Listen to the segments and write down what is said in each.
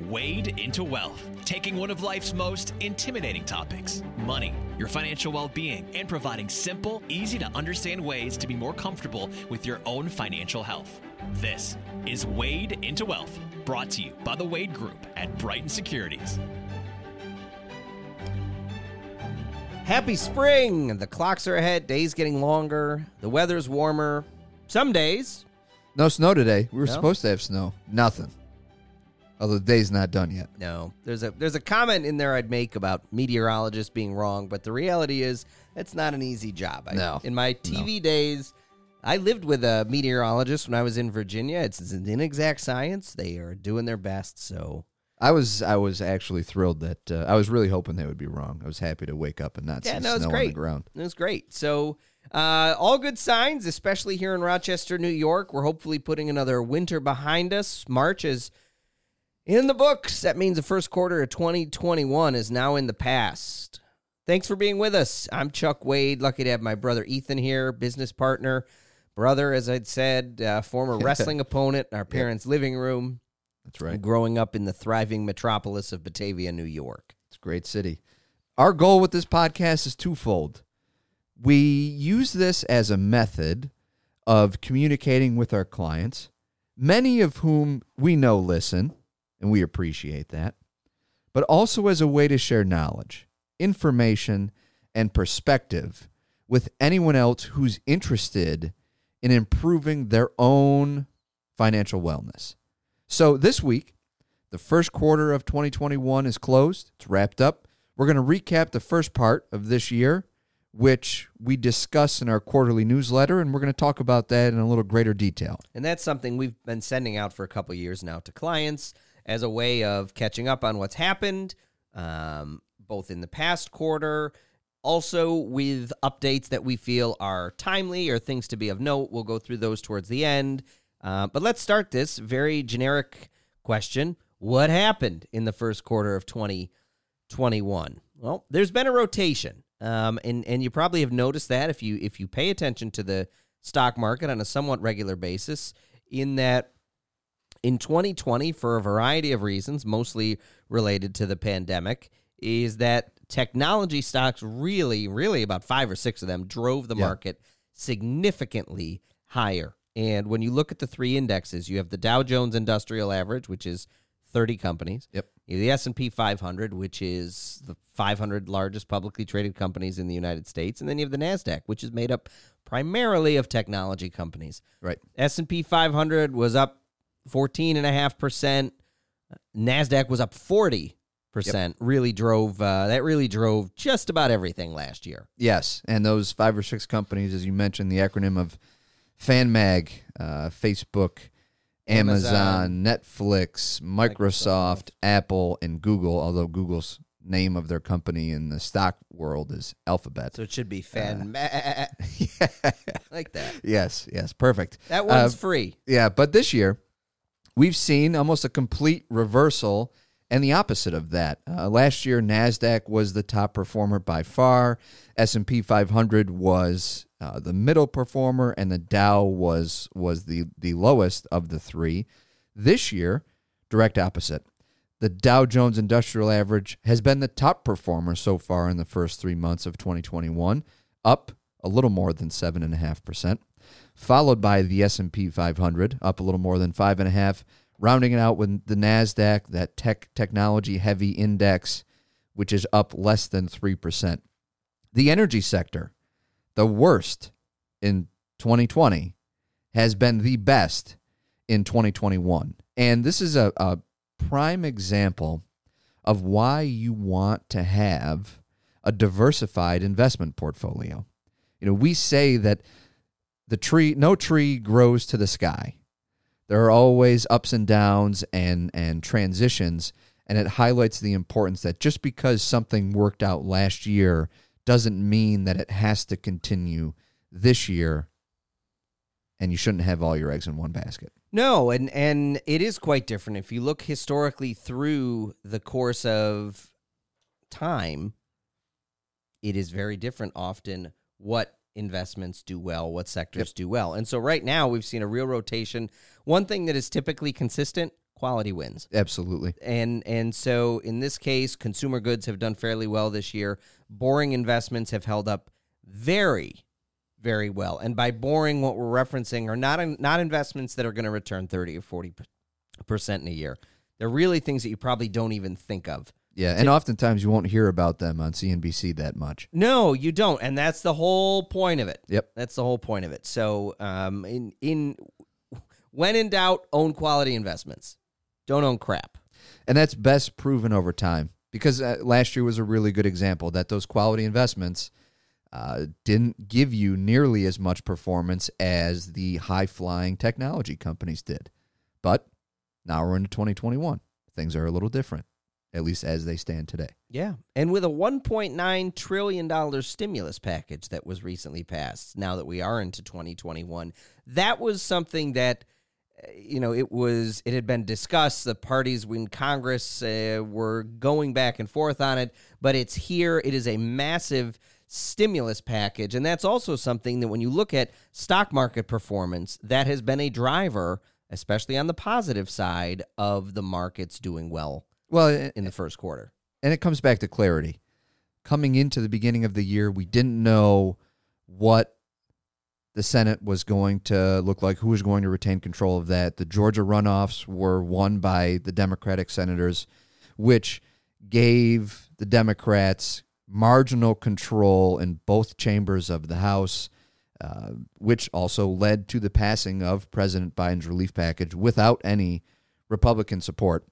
Wade into Wealth, taking one of life's most intimidating topics money, your financial well being, and providing simple, easy to understand ways to be more comfortable with your own financial health. This is Wade into Wealth, brought to you by the Wade Group at Brighton Securities. Happy spring! The clocks are ahead, days getting longer, the weather's warmer. Some days. No snow today. We were No? supposed to have snow. Nothing. Although the day's not done yet. No. There's a there's a comment in there I'd make about meteorologists being wrong, but the reality is it's not an easy job. I, No. In my TV days, I lived with a meteorologist when I was in Virginia. It's, it's an inexact science. They are doing their best, so I was I was actually thrilled that uh, I was really hoping they would be wrong. I was happy to wake up and not Yeah, see no, snow on the ground. It was great. So, uh, all good signs, especially here in Rochester, New York. We're hopefully putting another winter behind us. March is in the books. That means the first quarter of 2021 is now in the past. Thanks for being with us. I'm Chuck Wade. Lucky to have my brother Ethan here, business partner, brother, as I'd said, uh, former wrestling opponent in our parents' living room, That's right. growing up in the thriving metropolis of Batavia, New York. It's a great city. Our goal with this podcast is twofold. We use this as a method of communicating with our clients, many of whom we know listen, and we appreciate that, but also as a way to share knowledge, information, and perspective with anyone else who's interested in improving their own financial wellness. So this week, the first quarter of 2021 is closed, it's wrapped up. We're going to recap the first part of this year, which we discuss in our quarterly newsletter, and we're going to talk about that in a little greater detail. And that's something we've been sending out for a couple years now to clients as a way of catching up on what's happened, um, both in the past quarter, also with updates that we feel are timely or things to be of note. We'll go through those towards the end. Uh, but let's start this very generic question What happened in the first quarter of 2021? Well, there's been a rotation. Um, and, and you probably have noticed that if you if you pay attention to the stock market on a somewhat regular basis, in that in 2020, for a variety of reasons, mostly related to the pandemic, is that technology stocks really, really about five or six of them drove the Yeah. market significantly higher. And when you look at the three indexes, you have the Dow Jones Industrial Average, which is 30 companies. Yep. You have the S&P 500, which is the 500 largest publicly traded companies in the United States, and then you have the Nasdaq, which is made up primarily of technology companies. Right. S&P 500 was up 14.5%. Nasdaq was up 40%. Really drove uh, that really drove just about everything last year. Yes, and those five or six companies, as you mentioned, the acronym of FanMag, uh, Facebook, Amazon, Netflix, Microsoft, Apple, and Google. Although Google's name of their company in the stock world is Alphabet. So it should be Uh, fan like that. yes, yes, perfect. That one's Uh, free. Yeah, but this year we've seen almost a complete reversal and the opposite of that. Uh, last year, Nasdaq was the top performer by far. S and P 500 was uh, the middle performer, and the Dow was was the the lowest of the three. This year, direct opposite. The Dow Jones Industrial Average has been the top performer so far in the first three months of 2021, up a little more than seven and a half percent followed by the S&P 500 up a little more than five and a half rounding it out with the NASDAQ that tech technology heavy index which is up less than 3% the energy sector the worst in 2020 has been the best in 2021 and this is a, a prime example of why you want to have a diversified investment portfolio. You know we say that the tree no tree grows to the sky there are always ups and downs and and transitions and it highlights the importance that just because something worked out last year doesn't mean that it has to continue this year and you shouldn't have all your eggs in one basket No, and and it is quite different if you look historically through the course of time. It is very different often what investments do well, what sectors do well. And so right now we've seen a real rotation. One thing that is typically consistent, quality wins. Absolutely. And and so in this case, consumer goods have done fairly well this year. Boring investments have held up very very well. And by boring what we're referencing are not not investments that are going to return 30 or 40% in a year. They're really things that you probably don't even think of. Yeah, and oftentimes you won't hear about them on CNBC that much. No, you don't, and that's the whole point of it. Yep. That's the whole point of it. So, um, in in when in doubt, own quality investments. Don't own crap. And that's best proven over time because uh, last year was a really good example that those quality investments uh, didn't give you nearly as much performance as the high flying technology companies did. But now we're into 2021. Things are a little different, at least as they stand today. Yeah. And with a $1.9 trillion stimulus package that was recently passed, now that we are into 2021, that was something that uh, you know it was it had been discussed the parties in congress uh, were going back and forth on it but it's here it is a massive stimulus package and that's also something that when you look at stock market performance that has been a driver especially on the positive side of the markets doing well Well, in the first quarter and it comes back to clarity. Coming into the beginning of the year, we didn't know what the Senate was going to look like, who was going to retain control of that. The Georgia runoffs were won by the Democratic senators, which gave the Democrats marginal control in both chambers of the House, uh, which also led to the passing of President Biden's relief package without any Republican support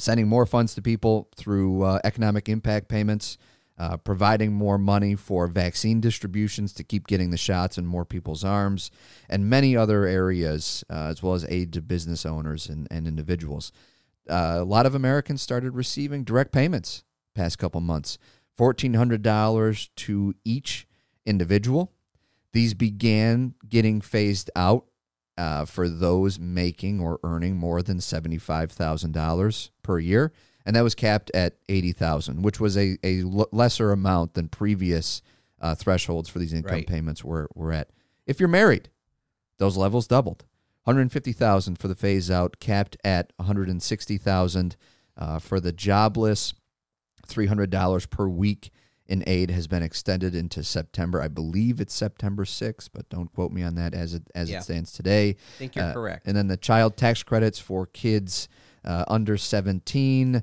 sending more funds to people through uh, economic impact payments, uh, providing more money for vaccine distributions to keep getting the shots in more people's arms, and many other areas, uh, as well as aid to business owners and, and individuals. Uh, a lot of Americans started receiving direct payments past couple months, $1,400 to each individual. These began getting phased out uh, for those making or earning more than $75,000 per year. And that was capped at 80000 which was a, a l- lesser amount than previous uh, thresholds for these income Right. payments were, were at. If you're married, those levels doubled. 150,000 for the phase out, capped at 160,000 uh, for the jobless. $300 per week in aid has been extended into September. I believe it's September 6th, but don't quote me on that as it as Yeah. it stands today. i think you're Uh, correct And then the child tax credits for kids uh, under 17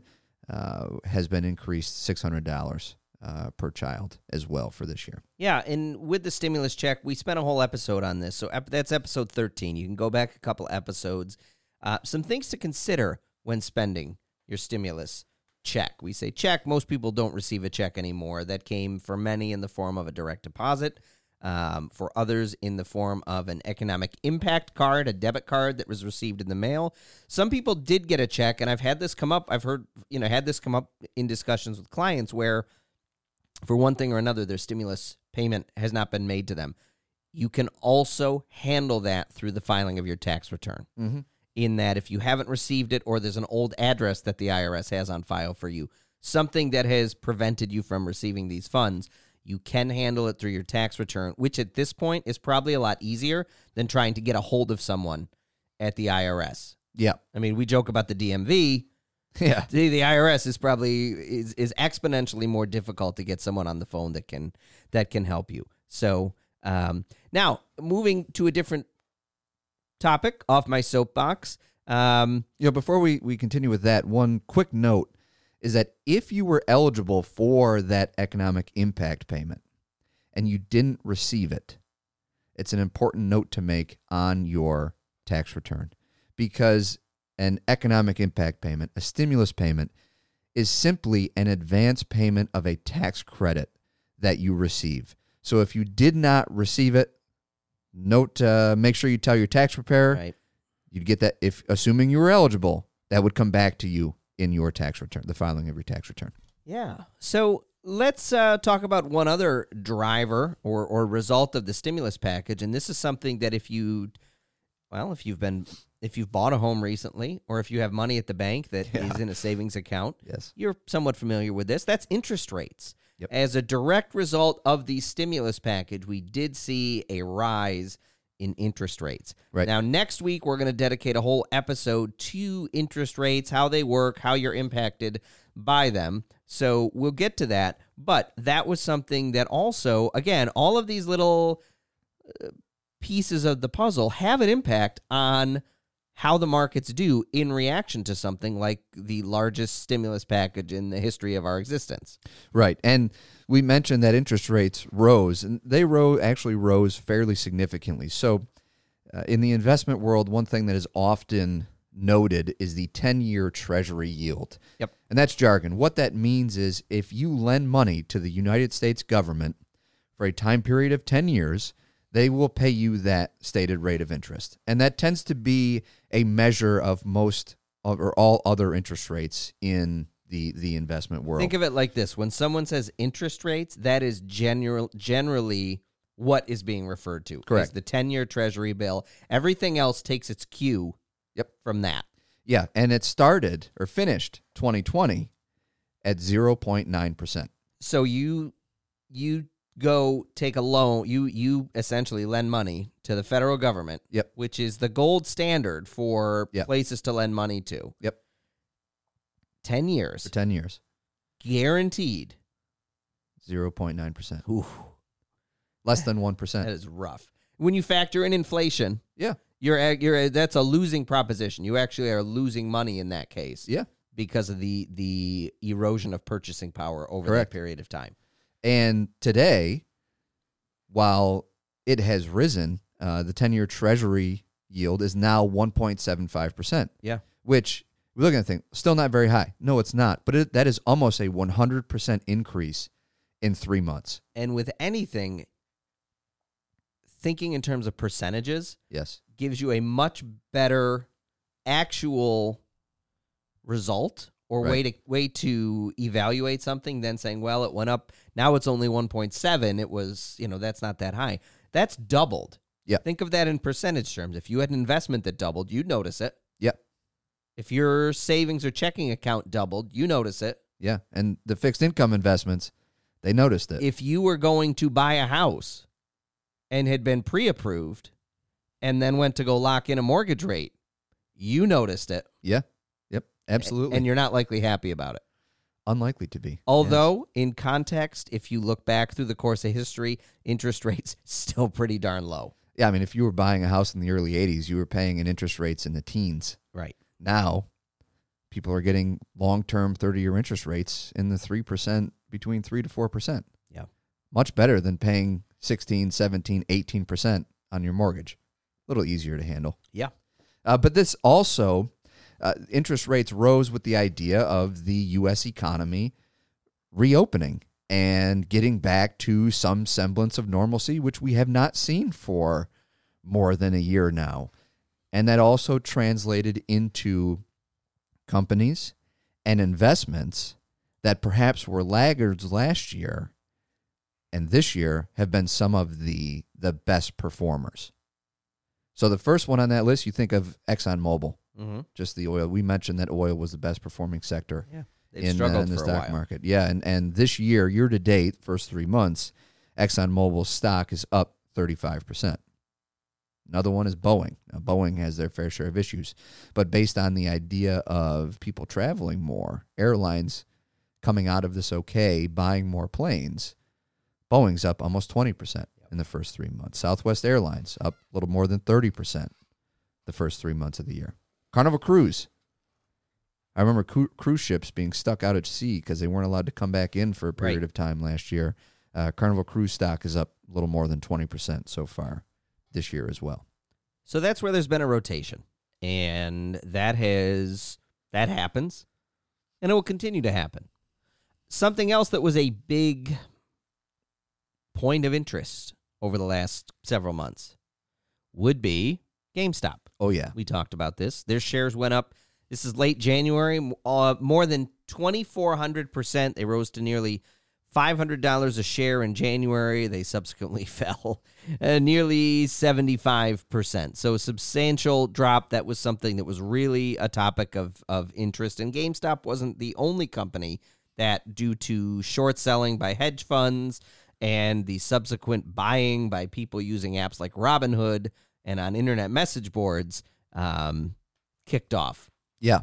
uh, has been increased $600 uh, per child as well for this year. Yeah, and with the stimulus check, we spent a whole episode on this. So ep- that's episode 13. You can go back a couple episodes. Uh, some things to consider when spending your stimulus check. We say check. Most people don't receive a check anymore. That came for many in the form of a direct deposit. Um, for others, in the form of an economic impact card, a debit card that was received in the mail. Some people did get a check, and I've had this come up. I've heard, you know, had this come up in discussions with clients where for one thing or another, their stimulus payment has not been made to them. You can also handle that through the filing of your tax return. Mm-hmm. In that, if you haven't received it or there's an old address that the IRS has on file for you, something that has prevented you from receiving these funds, you can handle it through your tax return, which at this point is probably a lot easier than trying to get a hold of someone at the IRS. Yeah. I mean, we joke about the DMV, Yeah. the, the IRS is probably is, is exponentially more difficult to get someone on the phone that can that can help you. So um, now moving to a different topic off my soapbox. Um, You know, before we, we continue with that, one quick note is that if you were eligible for that economic impact payment and you didn't receive it, it's an important note to make on your tax return because an economic impact payment, a stimulus payment, is simply an advance payment of a tax credit that you receive. So if you did not receive it, note uh, make sure you tell your tax preparer right. you'd get that if assuming you were eligible that would come back to you in your tax return the filing of your tax return Yeah. So let's uh, talk about one other driver or, or result of the stimulus package. And this is something that if you, well, if you've been, if you've bought a home recently or if you have money at the bank that is Yeah. in a savings account, yes you're somewhat familiar with this. That's interest rates. Yep. As a direct result of the stimulus package, we did see a rise in interest rates. Right. Now, next week, we're going to dedicate a whole episode to interest rates, how they work, how you're impacted by them. So we'll get to that. But that was something that also, again, all of these little uh, pieces of the puzzle have an impact on how the markets do in reaction to something like the largest stimulus package in the history of our existence. Right. And we mentioned that interest rates rose, and they rose actually rose fairly significantly. So, uh, in the investment world, one thing that is often noted is the 10 year treasury yield. Yep. And that's jargon. What that means is if you lend money to the United States government for a time period of 10 years, they will pay you that stated rate of interest. And that tends to be a measure of most of, or all other interest rates in the the investment world. Think of it like this: when someone says interest rates, that is general generally what is being referred to. Correct. Is the ten-year Treasury bill. Everything else takes its cue. Yep. From that. Yeah, and it started or finished 2020 at 0.9%. So you you go take a loan. You you essentially lend money to the federal government. Yep. Which is the gold standard for Yep. places to lend money to. Yep. Ten years, For 10 years, guaranteed. 0.9%. Ooh, Less than 1%. percent. that is rough. When you factor in inflation, Yeah. You're uh, you're uh, that's a losing proposition. You actually are losing money in that case Yeah. because of the the erosion of purchasing power over Correct. that period of time. And today, while it has risen, uh, the 10 year treasury yield is now 1.75%, Yeah. which we're looking at the thing, still not very high. No, it's not. But it, that is almost a 100% increase in three months. And with anything thinking in terms of percentages Yes. gives you a much better actual result or way to way to evaluate something than saying, well, it went up, now it's only 1.7, it was, you know, that's not that high. That's doubled. Yeah. Think of that in percentage terms. If you had an investment that doubled, you'd notice it. Yep. If your savings or checking account doubled, you notice it. Yeah. And the fixed income investments, they noticed it. If you were going to buy a house and had been pre-approved and then went to go lock in a mortgage rate, you noticed it. yeah. Absolutely. And you're not likely happy about it. unlikely to be. Although, in context, if you look back through the course of history, interest rates still pretty darn low. Yeah, I mean, if you were buying a house in the early 80s, you were paying an interest rates in the teens. Right. Now, people are getting long term 30 year interest rates in the 3%, between 3 to 4%. Yeah. Much better than paying 16, 17, 18% on your mortgage. A little easier to handle. Yeah. Uh, but this also, uh, interest rates rose with the idea of the U.S. economy reopening and getting back to some semblance of normalcy, which we have not seen for more than a year now. And that also translated into companies and investments that perhaps were laggards last year and this year have been some of the the best performers. So the first one on that list, you think of ExxonMobil, Mm-hmm. just the oil. We mentioned that oil was the best performing sector Yeah. In, uh, struggled in the for a stock while. market. Yeah, and and this year, year to date, first three months, ExxonMobil's stock is up thirty five percent. Another one is Boeing. Now, Boeing has their fair share of issues, but based on the idea of people traveling more, airlines coming out of this okay, buying more planes, Boeing's up almost twenty percent in the first three months. Southwest Airlines up a little more than thirty percent the first three months of the year. Carnival Cruise I remember cru- cruise ships being stuck out at sea because they weren't allowed to come back in for a period Right. of time last year. Uh, Carnival Cruise stock is up a little more than 20% so far this year as well. So that's where there's been a rotation. And that has that happens. And it will continue to happen. Something else that was a big point of interest over the last several months would be GameStop. Oh, yeah. We talked about this. Their shares went up. This is late January, uh, more than 2,400%. They rose to nearly $500 a share in January. They subsequently fell uh, nearly 75%. So a substantial drop. That was something that was really a topic of, of interest. And GameStop wasn't the only company that, due to short selling by hedge funds and the subsequent buying by people using apps like Robinhood, and on internet message boards um, kicked off. Yeah.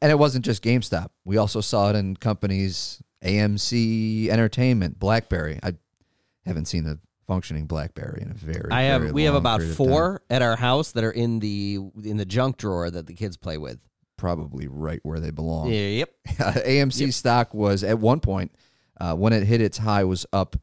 And it wasn't just GameStop. We also saw it in companies AMC Entertainment, BlackBerry. I haven't seen a functioning BlackBerry in a very I have very we have about period of time. four at our house that are in the in the junk drawer that the kids play with. probably right where they belong. Yep. AMC stock was at one point uh, when it hit its high was up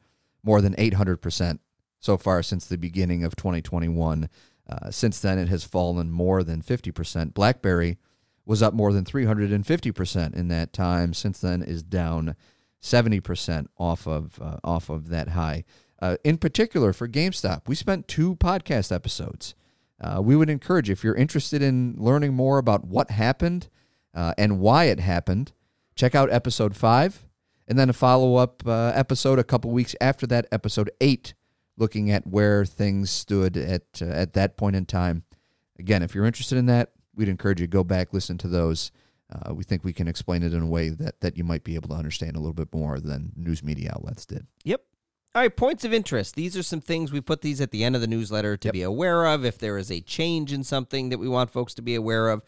more than 800% so far since the beginning of 2021. Uh, since then, it has fallen more than 50%. BlackBerry was up more than 350% in that time. Since then, is down 70% off of uh, off of that high. Uh, in particular, for GameStop, we spent two podcast episodes. Uh, we would encourage if you're interested in learning more about what happened uh, and why it happened, check out episode five, and then a follow up uh, episode a couple weeks after that, episode eight, looking at where things stood at uh, at that point in time. Again, if you're interested in that, we'd encourage you to go back listen to those. Uh, we think we can explain it in a way that that you might be able to understand a little bit more than news media outlets did. Yep. All right, points of interest. These are some things we put these at the end of the newsletter to Yep. be aware of if there is a change in something that we want folks to be aware of.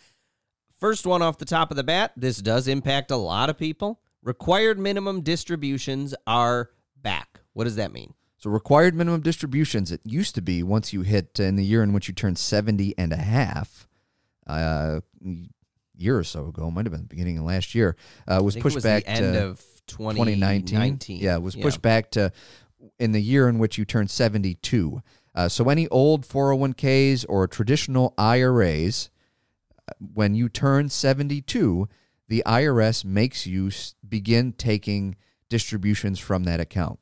First one off the top of the bat, this does impact a lot of people. Required minimum distributions are back. What does that mean? So required minimum distributions, it used to be once you hit uh, in the year in which you turned 70 and a half, uh, year or so ago, might have been the beginning of last year, uh, was pushed it was back the end of 2019. 2019. Yeah, it was pushed back to in the year in which you turned 72. Uh, so any old 401ks or traditional IRAs, uh, when you turn 72, the IRS makes you begin taking distributions from that account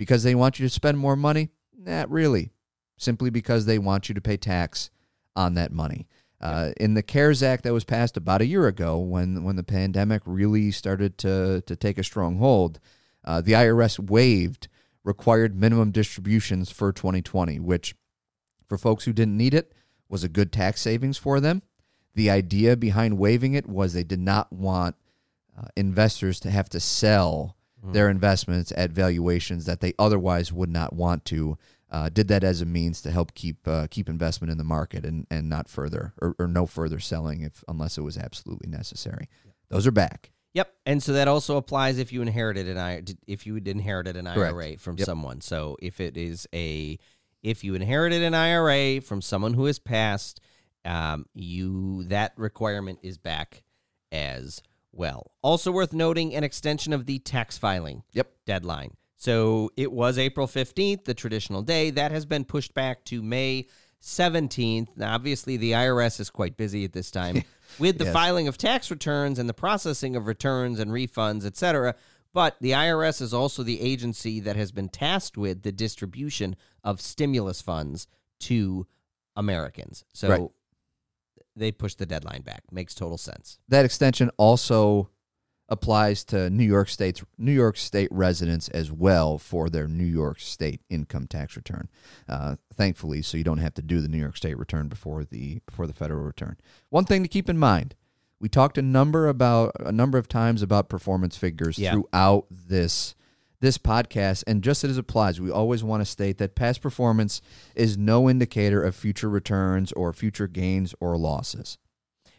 because they want you to spend more money. Not really, simply because they want you to pay tax on that money. Uh, in the CARES Act that was passed about a year ago, when when the pandemic really started to to take a strong hold, uh, the IRS waived required minimum distributions for 2020, which for folks who didn't need it was a good tax savings for them. The idea behind waiving it was they did not want uh, investors to have to sell their investments at valuations that they otherwise would not want to. Uh, did that as a means to help keep uh, keep investment in the market and, and not further or, or no further selling if unless it was absolutely necessary. Those are back. Yep, and so that also applies if you inherited an I if you inherited an Correct. IRA from Yep. someone. So if it is a if you inherited an IRA from someone who has passed, um, you that requirement is back as well. Also worth noting, an extension of the tax filing Yep. deadline. So it was April 15th, the traditional day. That has been pushed back to May 17th. Now, obviously, the IRS is quite busy at this time with the Yes. filing of tax returns and the processing of returns and refunds, etc. But the IRS is also the agency that has been tasked with the distribution of stimulus funds to Americans. So Right. They pushed the deadline back. Makes total sense. That extension also applies to New York State's New York State residents as well for their New York State income tax return. Uh, thankfully, so you don't have to do the New York State return before the before the federal return. One thing to keep in mind: we talked a number about a number of times about performance figures Yeah. throughout this this podcast, and just as it applies, we always want to state that past performance is no indicator of future returns or future gains or losses.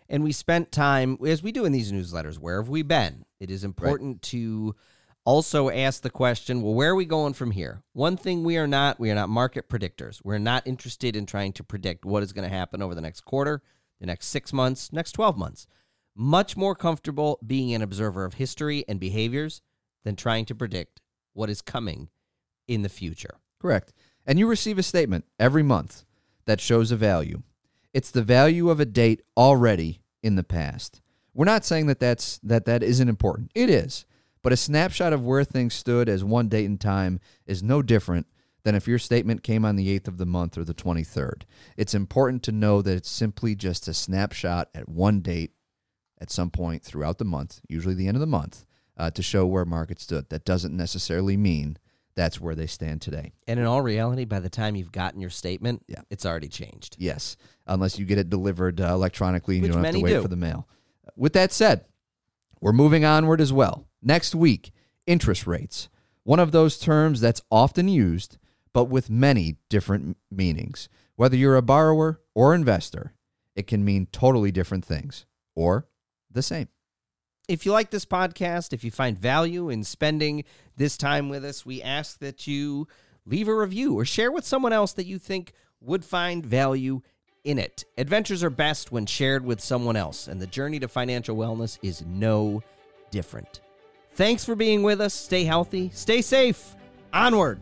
and we spent time as we do in these newsletters where have we been? It is important to also ask the question well where are we going from here? One thing we are not we are not market predictors. We're not interested in trying to predict what is going to happen over the next quarter the next six months next 12 months. Much more comfortable being an observer of history and behaviors than trying to predict what is coming in the future Correct. And you receive a statement every month that shows a value. It's the value of a date already in the past. We're not saying that that's that that isn't important. It is. But a snapshot of where things stood as one date and time is no different than if your statement came on the 8th of the month or the 23rd. It's important to know that it's simply just a snapshot at one date at some point throughout the month, usually the end of the month, uh, to show where markets stood. That doesn't necessarily mean that's where they stand today. and in all reality by the time you've gotten your statement Yeah. it's already changed Yes, unless you get it delivered uh, electronically and Which you don't have to wait do. for the mail. With that said, we're moving onward as well. Next week, interest rates. One of those terms that's often used, but with many different meanings. Whether you're a borrower or investor, it can mean totally different things or the same. If you like this podcast, if you find value in spending this time with us, we ask that you leave a review or share with someone else that you think would find value in it. Adventures are best when shared with someone else, and the journey to financial wellness is no different. Thanks for being with us. Stay healthy, stay safe. Onward.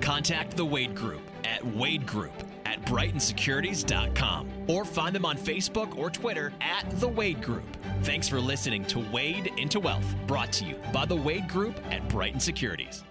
Contact the Wade Group at Wade Group at BrightonSecurities.com or find them on Facebook or Twitter at The Wade Group. Thanks for listening to Wade into Wealth, brought to you by The Wade Group at Brighton Securities.